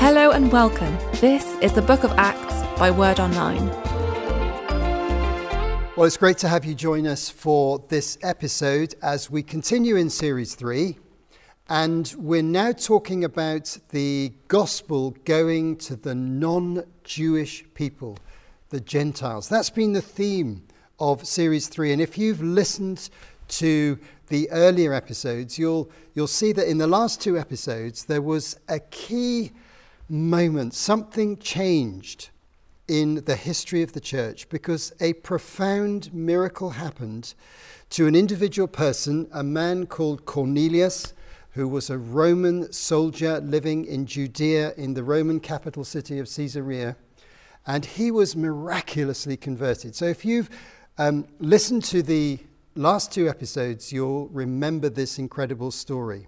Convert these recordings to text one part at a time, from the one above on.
Hello and welcome. This is the Book of Acts by Word Online. Well, it's great to have you join us for this episode as we continue in Series 3. And we're now talking about the gospel going to the non Jewish people, the Gentiles. That's been the theme of Series 3. And if you've listened to the earlier episodes, you'll, you'll see that in the last two episodes, there was a key moment. Something changed in the history of the church because a profound miracle happened to an individual person, a man called Cornelius, who was a Roman soldier living in Judea in the Roman capital city of Caesarea. And he was miraculously converted. So if you've um, listened to the last two episodes, you'll remember this incredible story.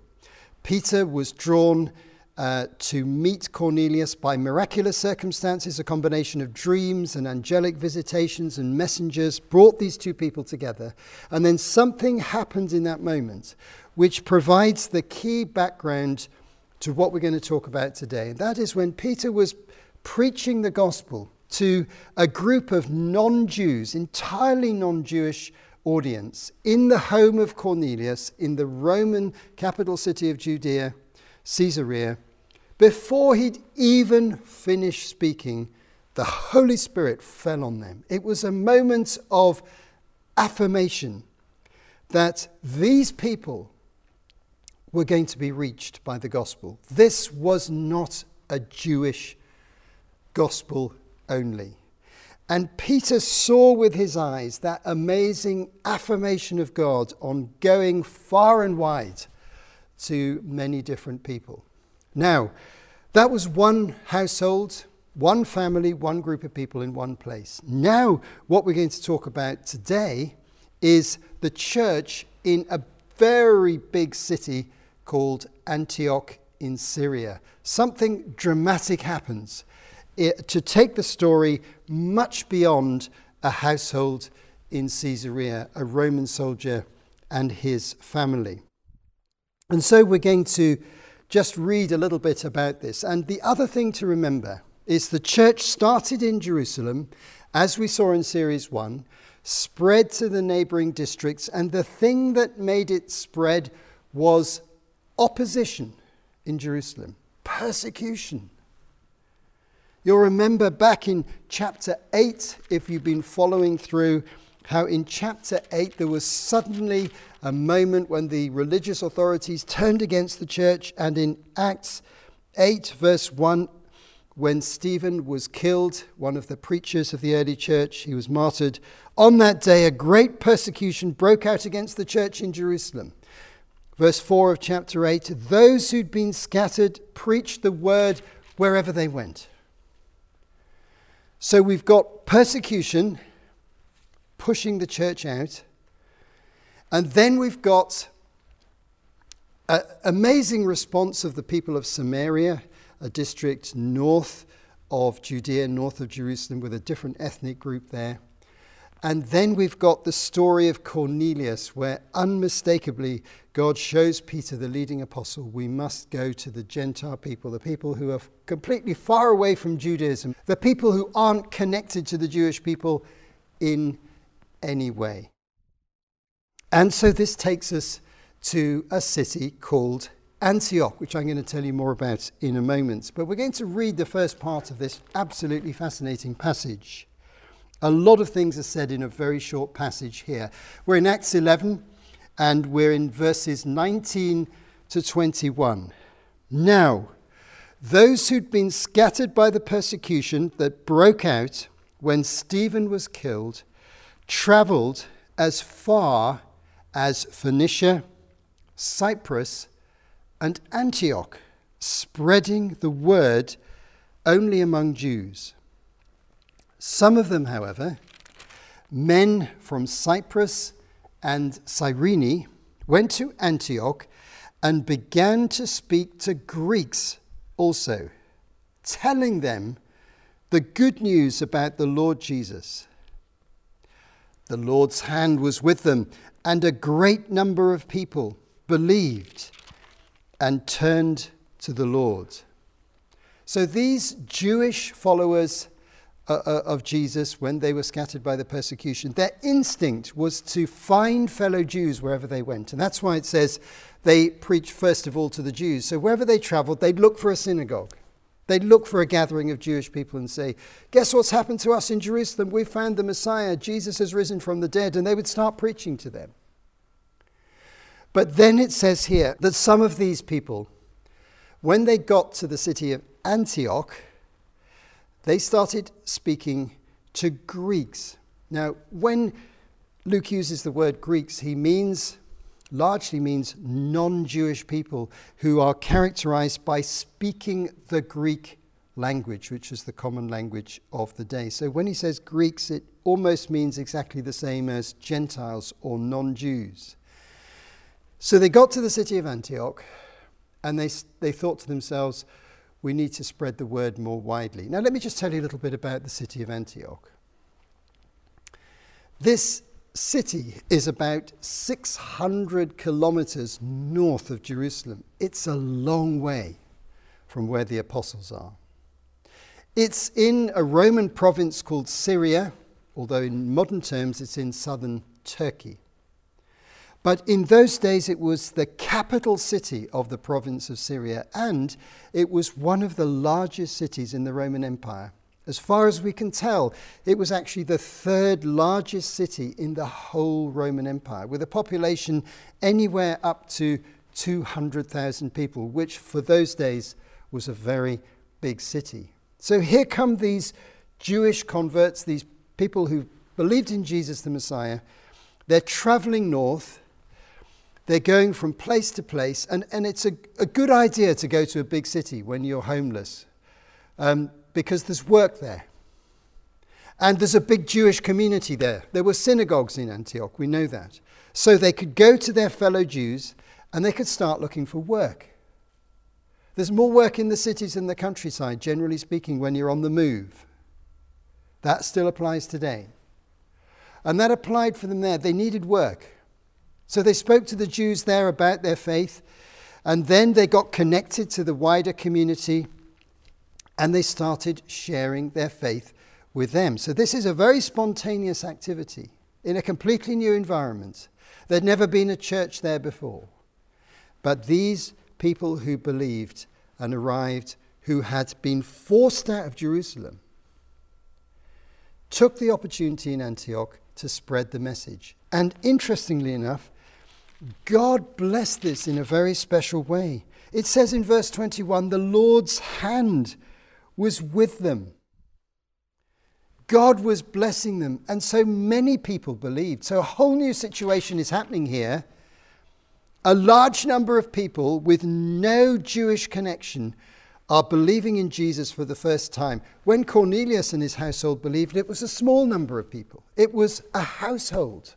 Peter was drawn uh, to meet Cornelius by miraculous circumstances, a combination of dreams and angelic visitations and messengers brought these two people together. And then something happened in that moment which provides the key background to what we're going to talk about today. And that is when Peter was preaching the gospel to a group of non Jews, entirely non Jewish audience, in the home of Cornelius, in the Roman capital city of Judea, Caesarea. Before he'd even finished speaking, the Holy Spirit fell on them. It was a moment of affirmation that these people were going to be reached by the gospel. This was not a Jewish gospel only. And Peter saw with his eyes that amazing affirmation of God on going far and wide to many different people. Now, that was one household, one family, one group of people in one place. Now, what we're going to talk about today is the church in a very big city called Antioch in Syria. Something dramatic happens it, to take the story much beyond a household in Caesarea, a Roman soldier and his family. And so we're going to just read a little bit about this. And the other thing to remember is the church started in Jerusalem, as we saw in Series 1, spread to the neighboring districts, and the thing that made it spread was opposition in Jerusalem, persecution. You'll remember back in chapter 8, if you've been following through, how in chapter 8 there was suddenly a moment when the religious authorities turned against the church, and in Acts 8, verse 1, when Stephen was killed, one of the preachers of the early church, he was martyred. On that day, a great persecution broke out against the church in Jerusalem. Verse 4 of chapter 8 those who'd been scattered preached the word wherever they went. So we've got persecution pushing the church out, and then we've got an amazing response of the people of Samaria, a district north of Judea, north of Jerusalem, with a different ethnic group there. And then we've got the story of Cornelius, where unmistakably God shows Peter, the leading apostle, we must go to the Gentile people, the people who are completely far away from Judaism, the people who aren't connected to the Jewish people in any way. And so this takes us to a city called Antioch, which I'm going to tell you more about in a moment. But we're going to read the first part of this absolutely fascinating passage. A lot of things are said in a very short passage here. We're in Acts 11 and we're in verses 19 to 21. Now, those who'd been scattered by the persecution that broke out when Stephen was killed traveled as far as Phoenicia, Cyprus, and Antioch, spreading the word only among Jews. Some of them, however, men from Cyprus and Cyrene, went to Antioch and began to speak to Greeks also, telling them the good news about the Lord Jesus. The Lord's hand was with them, and a great number of people believed and turned to the Lord. So these Jewish followers uh, uh, of Jesus, when they were scattered by the persecution, their instinct was to find fellow Jews wherever they went. And that's why it says they preached first of all to the Jews. So wherever they traveled, they'd look for a synagogue. They'd look for a gathering of Jewish people and say, Guess what's happened to us in Jerusalem? We found the Messiah. Jesus has risen from the dead. And they would start preaching to them. But then it says here that some of these people, when they got to the city of Antioch, they started speaking to Greeks. Now, when Luke uses the word Greeks, he means largely means non Jewish people who are characterized by speaking the Greek language, which is the common language of the day. So when he says Greeks, it almost means exactly the same as Gentiles or non Jews. So they got to the city of Antioch and they, they thought to themselves, we need to spread the word more widely. Now, let me just tell you a little bit about the city of Antioch. This city is about 600 kilometers north of Jerusalem. It's a long way from where the apostles are. It's in a Roman province called Syria, although in modern terms it's in southern Turkey. But in those days, it was the capital city of the province of Syria, and it was one of the largest cities in the Roman Empire. As far as we can tell, it was actually the third largest city in the whole Roman Empire, with a population anywhere up to 200,000 people, which for those days was a very big city. So here come these Jewish converts, these people who believed in Jesus the Messiah. They're traveling north. They're going from place to place, and, and it's a, a good idea to go to a big city when you're homeless. Um, because there's work there. And there's a big Jewish community there. There were synagogues in Antioch, we know that. So they could go to their fellow Jews and they could start looking for work. There's more work in the cities than the countryside, generally speaking, when you're on the move. That still applies today. And that applied for them there. They needed work. So they spoke to the Jews there about their faith, and then they got connected to the wider community and they started sharing their faith with them. So, this is a very spontaneous activity in a completely new environment. There'd never been a church there before. But these people who believed and arrived, who had been forced out of Jerusalem, took the opportunity in Antioch to spread the message. And interestingly enough, God blessed this in a very special way. It says in verse 21 the Lord's hand was with them. God was blessing them, and so many people believed. So a whole new situation is happening here. A large number of people with no Jewish connection are believing in Jesus for the first time. When Cornelius and his household believed, it was a small number of people, it was a household.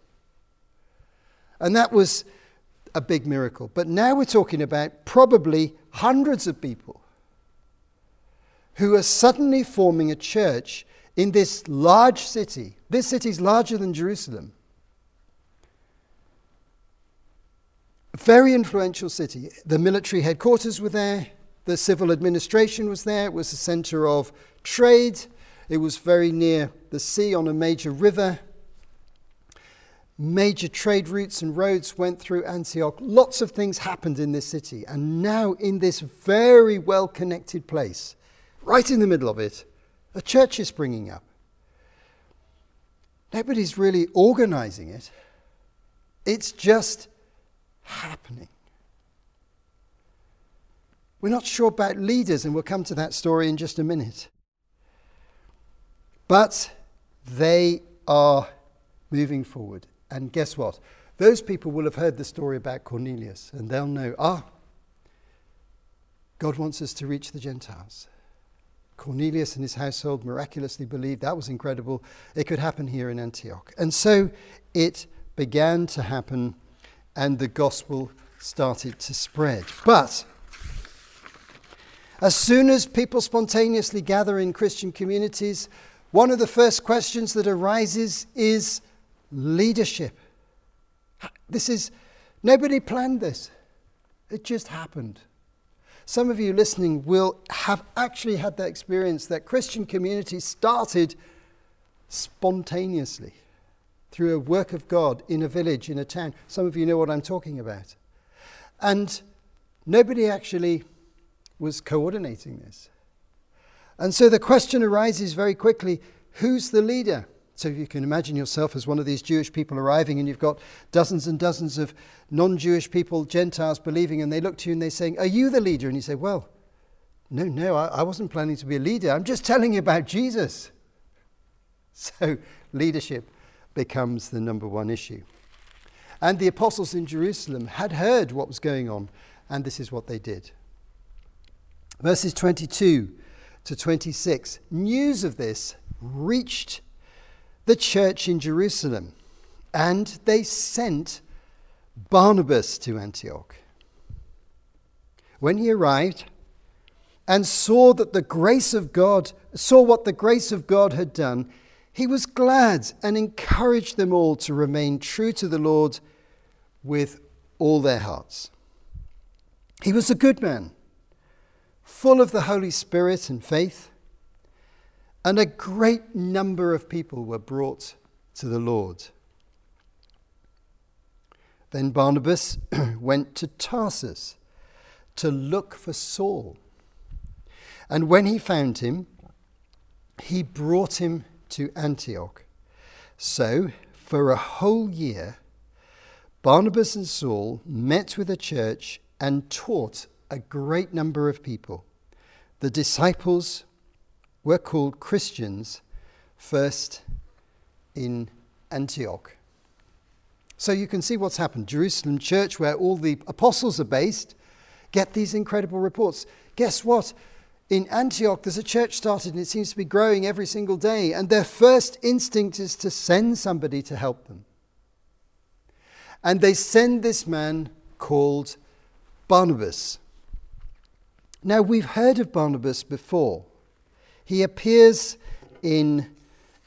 And that was a big miracle. But now we're talking about probably hundreds of people who are suddenly forming a church in this large city. This city is larger than Jerusalem. Very influential city. The military headquarters were there, the civil administration was there, it was the center of trade, it was very near the sea on a major river. Major trade routes and roads went through Antioch. Lots of things happened in this city. And now, in this very well connected place, right in the middle of it, a church is springing up. Nobody's really organizing it, it's just happening. We're not sure about leaders, and we'll come to that story in just a minute. But they are moving forward. And guess what? Those people will have heard the story about Cornelius, and they'll know ah, God wants us to reach the Gentiles. Cornelius and his household miraculously believed. That was incredible. It could happen here in Antioch. And so it began to happen, and the gospel started to spread. But as soon as people spontaneously gather in Christian communities, one of the first questions that arises is leadership. This is, nobody planned this, it just happened. Some of you listening will have actually had that experience that Christian community started spontaneously through a work of God in a village, in a town. Some of you know what I'm talking about. And nobody actually was coordinating this. And so the question arises very quickly who's the leader? So you can imagine yourself as one of these Jewish people arriving, and you've got dozens and dozens of non Jewish people, Gentiles, believing, and they look to you and they're saying, Are you the leader? And you say, Well, no, no, I, I wasn't planning to be a leader. I'm just telling you about Jesus. So leadership becomes the number one issue. And the apostles in Jerusalem had heard what was going on, and this is what they did. Verses 22 to 26 news of this reached the church in Jerusalem, and they sent Barnabas to Antioch. When he arrived and saw that the grace of God, saw what the grace of God had done, he was glad and encouraged them all to remain true to the Lord with all their hearts. He was a good man, full of the Holy Spirit and faith, and a great number of people were brought to the Lord. Then Barnabas went to Tarsus to look for Saul. And when he found him, he brought him to Antioch. So, for a whole year, Barnabas and Saul met with the church and taught a great number of people. The disciples were called Christians first in Antioch. So you can see what's happened. Jerusalem church, where all the apostles are based, get these incredible reports. Guess what? in Antioch, there's a church started and it seems to be growing every single day. And their first instinct is to send somebody to help them. And they send this man called Barnabas. Now, we've heard of Barnabas before. He appears in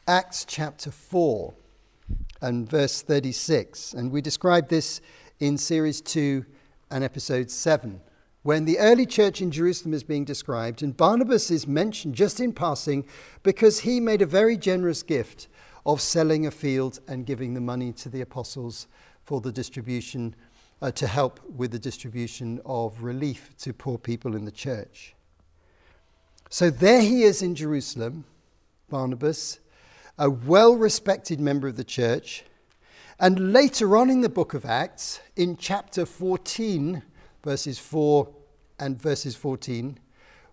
Acts chapter 4 and verse 36. And we described this in series 2 and episode 7 when the early church in Jerusalem is being described, and Barnabas is mentioned just in passing because he made a very generous gift of selling a field and giving the money to the apostles for the distribution, uh, to help with the distribution of relief to poor people in the church. So there he is in Jerusalem, Barnabas, a well respected member of the church. And later on in the book of Acts, in chapter 14, verses 4 and verses 14,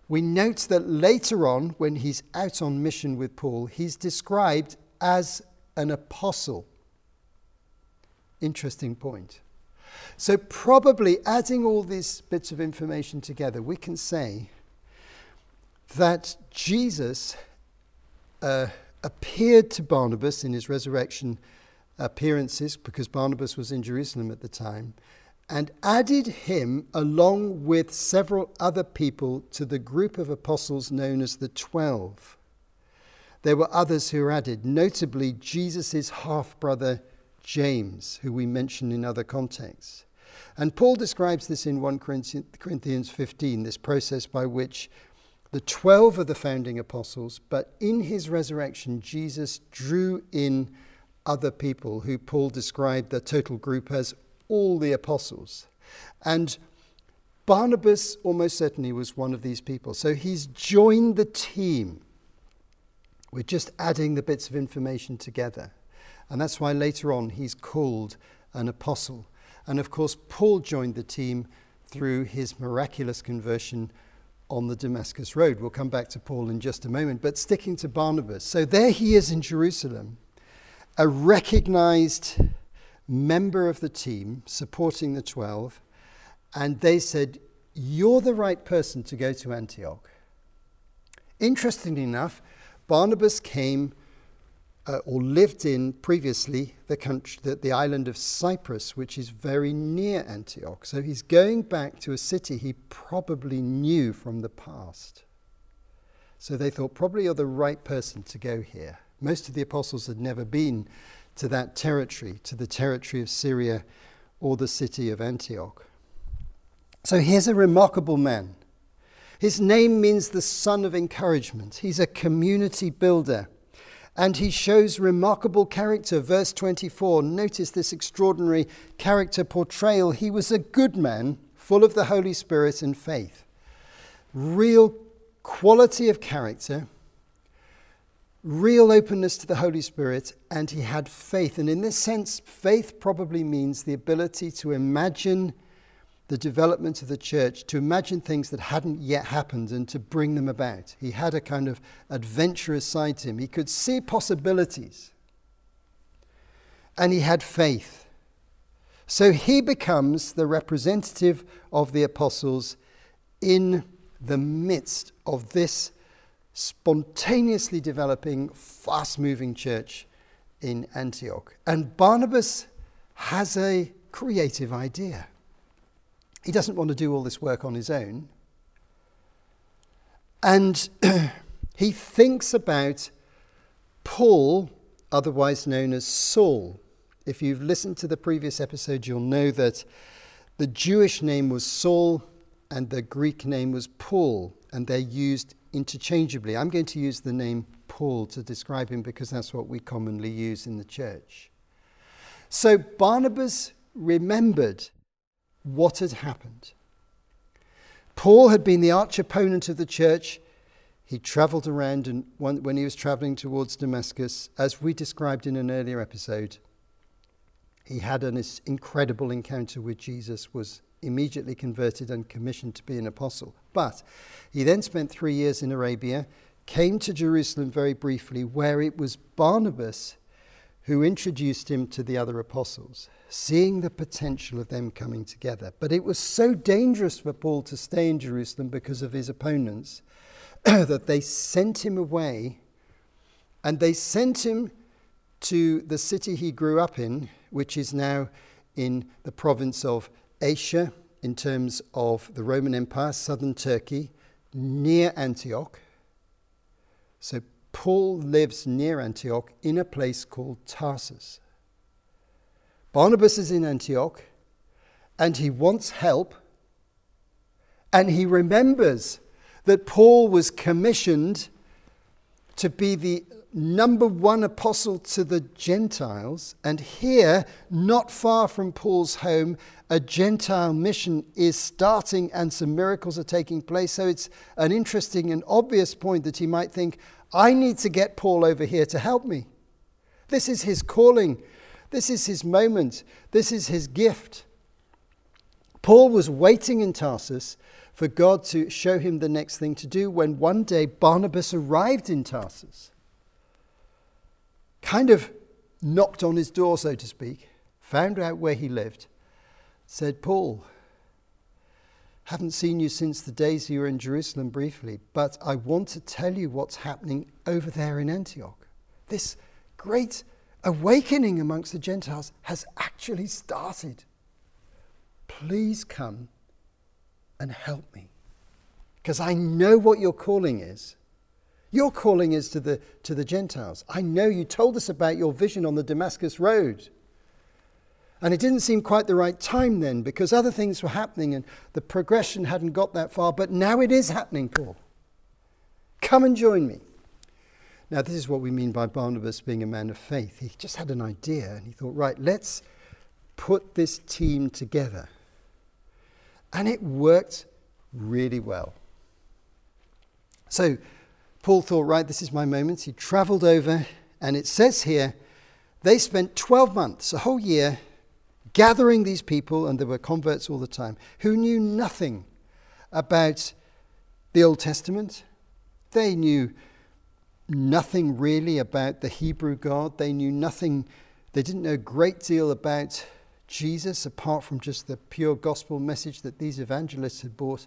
we note that later on, when he's out on mission with Paul, he's described as an apostle. Interesting point. So, probably adding all these bits of information together, we can say that Jesus uh, appeared to Barnabas in his resurrection appearances, because Barnabas was in Jerusalem at the time, and added him along with several other people to the group of apostles known as the Twelve. There were others who were added, notably Jesus' half brother James, who we mention in other contexts. And Paul describes this in 1 Corinthians 15, this process by which the 12 of the founding apostles, but in his resurrection, Jesus drew in other people who Paul described the total group as all the apostles. And Barnabas almost certainly was one of these people. So he's joined the team. We're just adding the bits of information together. And that's why later on he's called an apostle. And of course, Paul joined the team through his miraculous conversion on the Damascus Road. We'll come back to Paul in just a moment, but sticking to Barnabas. So there he is in Jerusalem, a recognized member of the team supporting the 12, and they said, You're the right person to go to Antioch. Interestingly enough, Barnabas came uh, or lived in previously the country, the, the island of Cyprus, which is very near Antioch. So he's going back to a city he probably knew from the past. So they thought, probably you're the right person to go here. Most of the apostles had never been to that territory, to the territory of Syria or the city of Antioch. So here's a remarkable man, His name means the son of encouragement. He's a community builder. And he shows remarkable character. Verse 24, notice this extraordinary character portrayal. He was a good man, full of the Holy Spirit and faith. Real quality of character, real openness to the Holy Spirit, and he had faith. And in this sense, faith probably means the ability to imagine the development of the church, to imagine things that hadn't yet happened and to bring them about. He had a kind of adventurous side to him. He could see possibilities. And he had faith. So he becomes the representative of the apostles in the midst of this spontaneously developing, fast moving church in Antioch. And Barnabas has a creative idea. He doesn't want to do all this work on his own. And he thinks about Paul, otherwise known as Saul. If you've listened to the previous episode, you'll know that the Jewish name was Saul and the Greek name was Paul, and they're used interchangeably. I'm going to use the name Paul to describe him because that's what we commonly use in the church. So Barnabas remembered what had happened. Paul had been the arch opponent of the church. He traveled around, and when he was traveling towards Damascus, as we described in an earlier episode, he had an incredible encounter with Jesus, was immediately converted and commissioned to be an apostle. But he then spent three years in Arabia, came to Jerusalem very briefly, where it was Barnabas who introduced him to the other apostles, seeing the potential of them coming together. But it was so dangerous for Paul to stay in Jerusalem because of his opponents that they sent him away and they sent him to the city he grew up in, which is now in the province of Asia in terms of the Roman Empire, southern Turkey, near Antioch. So Paul lives near Antioch in a place called Tarsus. Barnabas is in Antioch and he wants help. And he remembers that Paul was commissioned to be the number one apostle to the Gentiles. And here, not far from Paul's home, a Gentile mission is starting and some miracles are taking place. So it's an interesting and obvious point that he might think, I need to get Paul over here to help me. This is his calling. This is his moment. This is his gift. Paul was waiting in Tarsus for God to show him the next thing to do when one day Barnabas arrived in Tarsus. Kind of knocked on his door, so to speak, found out where he lived, said, Paul, haven't seen you since the days you were in Jerusalem briefly, but I want to tell you what's happening over there in Antioch. This great awakening amongst the Gentiles has actually started. Please come and help me. Because I know what your calling is. Your calling is to the, to the Gentiles. I know you told us about your vision on the Damascus Road. And it didn't seem quite the right time then because other things were happening and the progression hadn't got that far. But now it is happening, Paul. Come and join me. Now, this is what we mean by Barnabas being a man of faith. He just had an idea and he thought, right, let's put this team together. And it worked really well. So, Paul thought, right, this is my moment. He traveled over, and it says here they spent 12 months, a whole year, gathering these people, and there were converts all the time, who knew nothing about the Old Testament. They knew nothing really about the Hebrew God. They knew nothing, they didn't know a great deal about Jesus apart from just the pure gospel message that these evangelists had brought.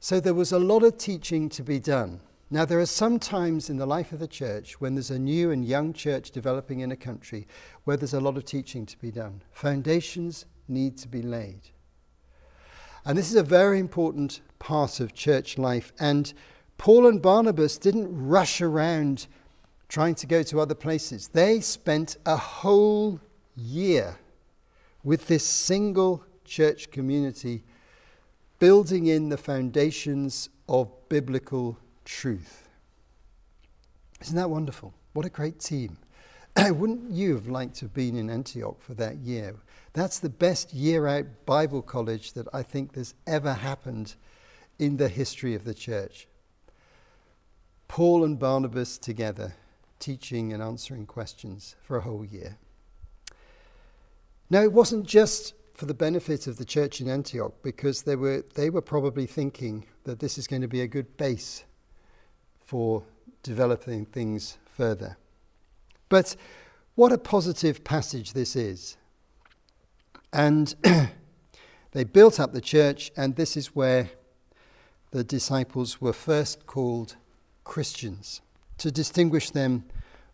So there was a lot of teaching to be done. Now, there are some times in the life of the church when there's a new and young church developing in a country where there's a lot of teaching to be done. Foundations need to be laid. And this is a very important part of church life. And Paul and Barnabas didn't rush around trying to go to other places, they spent a whole year with this single church community building in the foundations of biblical truth. Isn't that wonderful? What a great team. Wouldn't you have liked to have been in Antioch for that year? That's the best year out Bible college that I think there's ever happened in the history of the church. Paul and Barnabas together, teaching and answering questions for a whole year. Now, it wasn't just for the benefit of the church in Antioch, because they were, they were probably thinking that this is going to be a good base for developing things further. But what a positive passage this is. And they built up the church, and this is where the disciples were first called Christians to distinguish them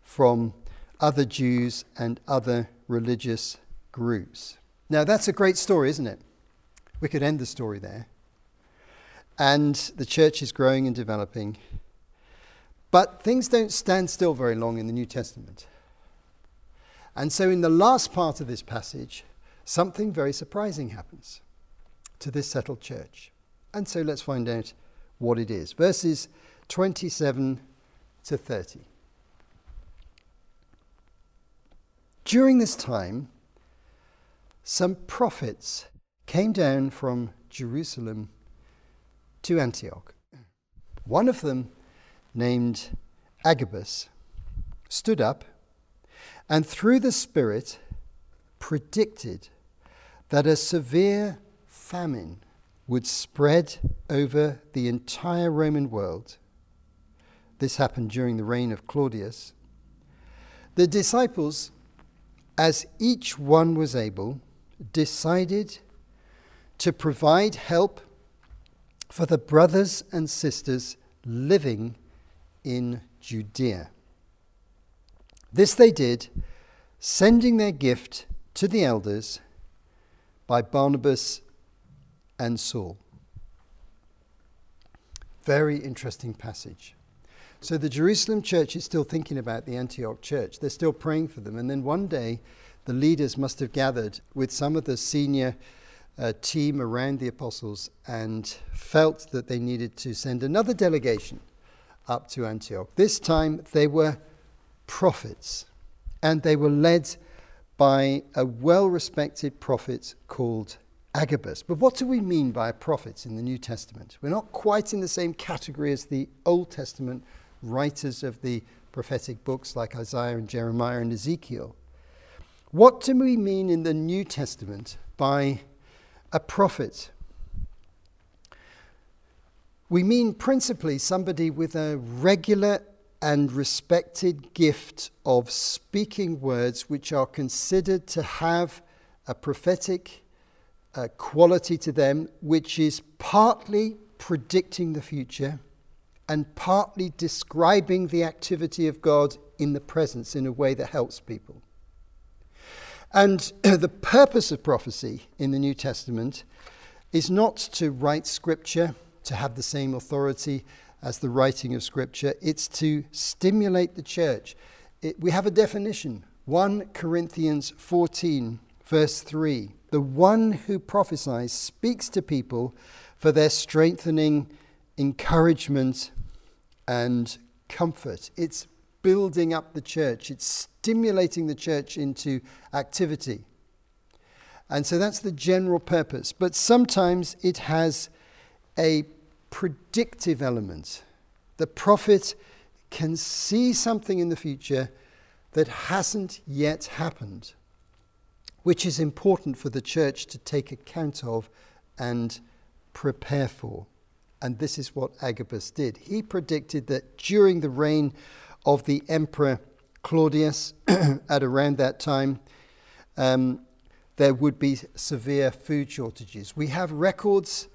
from other Jews and other religious groups. Now, that's a great story, isn't it? We could end the story there. And the church is growing and developing. But things don't stand still very long in the New Testament. And so, in the last part of this passage, something very surprising happens to this settled church. And so, let's find out what it is. Verses 27 to 30. During this time, some prophets came down from Jerusalem to Antioch. One of them, named Agabus, stood up and through the Spirit predicted that a severe famine would spread over the entire Roman world. This happened during the reign of Claudius. The disciples, as each one was able, decided to provide help for the brothers and sisters living in Judea. This they did, sending their gift to the elders by Barnabas and Saul. Very interesting passage. So the Jerusalem church is still thinking about the Antioch church. They're still praying for them. And then one day, the leaders must have gathered with some of the senior uh, team around the apostles and felt that they needed to send another delegation up to Antioch. This time they were prophets, and they were led by a well respected prophet called Agabus. But what do we mean by prophets in the New Testament? We're not quite in the same category as the Old Testament writers of the prophetic books like Isaiah and Jeremiah and Ezekiel. What do we mean in the New Testament by a prophet? We mean principally somebody with a regular and respected gift of speaking words which are considered to have a prophetic uh, quality to them, which is partly predicting the future and partly describing the activity of God in the presence in a way that helps people. And the purpose of prophecy in the New Testament is not to write scripture, to have the same authority as the writing of scripture, it's to stimulate the church. It, we have a definition 1 Corinthians 14, verse 3. The one who prophesies speaks to people for their strengthening, encouragement, and comfort. It's building up the church, it's stimulating the church into activity. And so that's the general purpose. But sometimes it has a predictive element. The prophet can see something in the future that hasn't yet happened, which is important for the church to take account of and prepare for. And this is what Agabus did. He predicted that during the reign of the emperor Claudius at around that time, um, there would be severe food shortages. We have records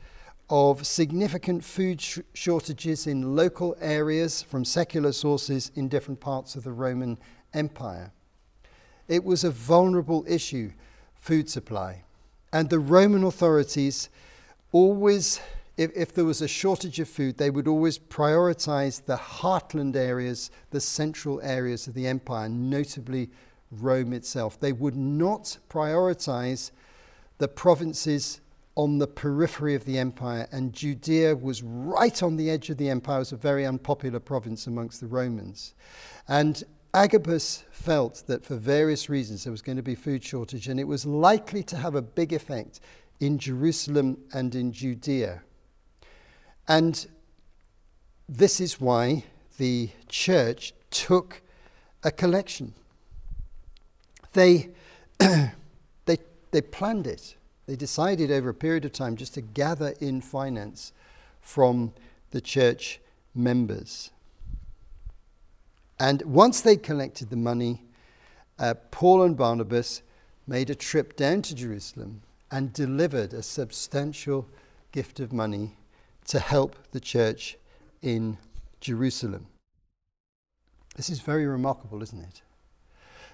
of significant food sh- shortages in local areas from secular sources in different parts of the Roman Empire. It was a vulnerable issue, food supply. And the Roman authorities always if, if there was a shortage of food, they would always prioritize the heartland areas, the central areas of the empire, notably Rome itself. They would not prioritize the provinces on the periphery of the empire, and Judea was right on the edge of the empire. It was a very unpopular province amongst the Romans. And Agabus felt that for various reasons there was going to be food shortage, and it was likely to have a big effect in Jerusalem and in Judea. And this is why the church took a collection. They, they, they planned it. They decided over a period of time just to gather in finance from the church members. And once they collected the money, uh, Paul and Barnabas made a trip down to Jerusalem and delivered a substantial gift of money to help the church in Jerusalem. This is very remarkable, isn't it?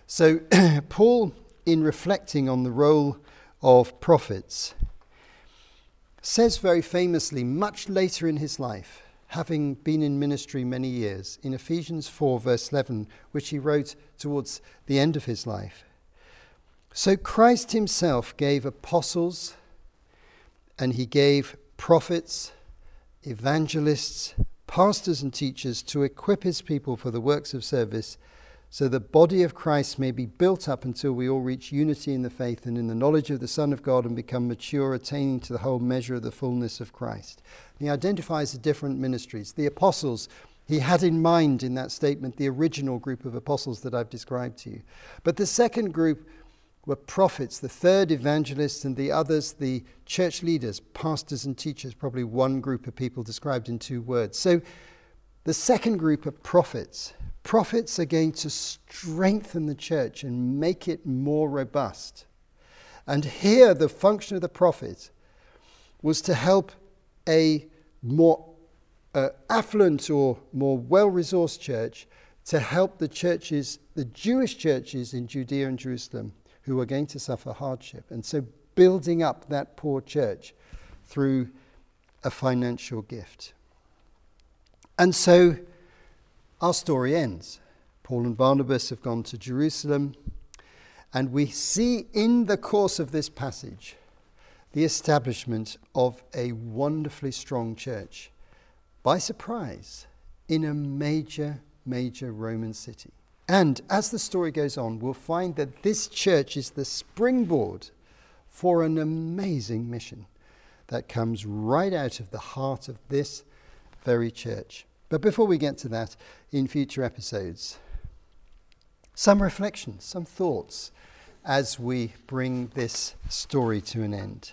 So, Paul, in reflecting on the role of prophets, says very famously, much later in his life, having been in ministry many years, in Ephesians 4, verse 11, which he wrote towards the end of his life. So Christ himself gave apostles and he gave prophets, evangelists, pastors, and teachers to equip his people for the works of service so the body of Christ may be built up until we all reach unity in the faith and in the knowledge of the Son of God and become mature, attaining to the whole measure of the fullness of Christ. He identifies the different ministries. The apostles, he had in mind in that statement the original group of apostles that I've described to you. But the second group were prophets, the third evangelists, and the others, the church leaders, pastors and teachers, probably one group of people described in two words. So the second group are prophets. Prophets are going to strengthen the church and make it more robust. And here, the function of the prophet was to help a more uh, affluent or more well resourced church to help the churches, the Jewish churches in Judea and Jerusalem, who were going to suffer hardship. And so building up that poor church through a financial gift. And so our story ends. Paul and Barnabas have gone to Jerusalem, and we see in the course of this passage the establishment of a wonderfully strong church by surprise in a major, major Roman city. And as the story goes on, we'll find that this church is the springboard for an amazing mission that comes right out of the heart of this very church. But before we get to that, in future episodes, some reflections, some thoughts as we bring this story to an end.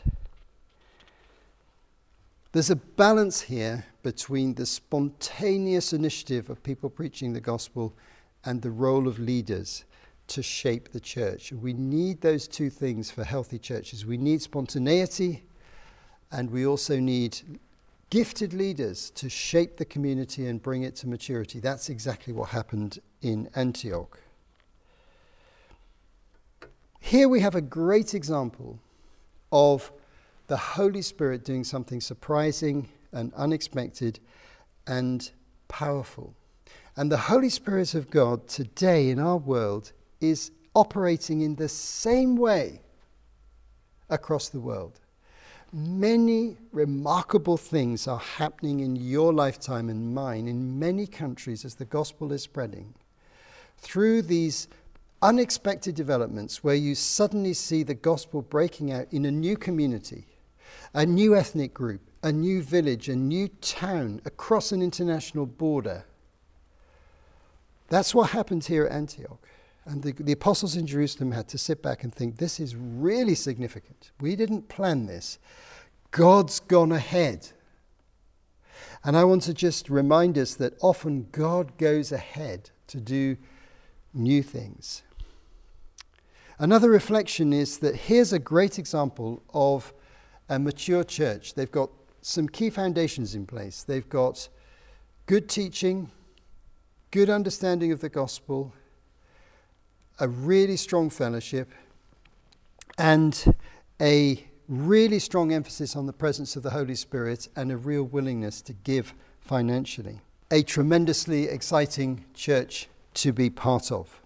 There's a balance here between the spontaneous initiative of people preaching the gospel and the role of leaders to shape the church. We need those two things for healthy churches. We need spontaneity, and we also need gifted leaders to shape the community and bring it to maturity. That's exactly what happened in Antioch. Here we have a great example of the Holy Spirit doing something surprising and unexpected and powerful. And the Holy Spirit of God today in our world is operating in the same way across the world. Many remarkable things are happening in your lifetime and mine in many countries as the gospel is spreading. Through these unexpected developments, where you suddenly see the gospel breaking out in a new community, a new ethnic group, a new village, a new town across an international border that's what happened here at Antioch. And the, the, apostles in Jerusalem had to sit back and think, this is really significant. We didn't plan this. God's gone ahead. And I want to just remind us that often God goes ahead to do new things. Another reflection is that here's a great example of a mature church. They've got some key foundations in place. They've got good teaching, good understanding of the gospel, a really strong fellowship, and a really strong emphasis on the presence of the Holy Spirit and a real willingness to give financially. A tremendously exciting church to be part of.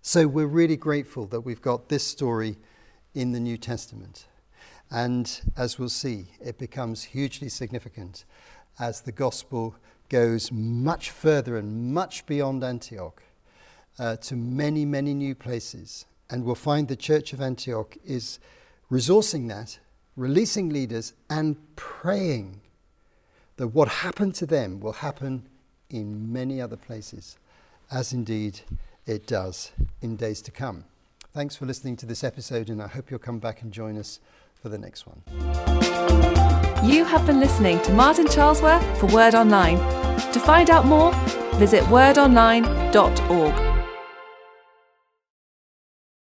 So we're really grateful that we've got this story in the New Testament. And as we'll see, it becomes hugely significant as the gospel goes much further and much beyond Antioch uh, to many, many new places. And we'll find the Church of Antioch is resourcing that, releasing leaders, and praying that what happened to them will happen in many other places, as indeed it does in days to come. Thanks for listening to this episode, and I hope you'll come back and join us for the next one. You have been listening to Martin Charlesworth for Word Online. To find out more, visit wordonline.org.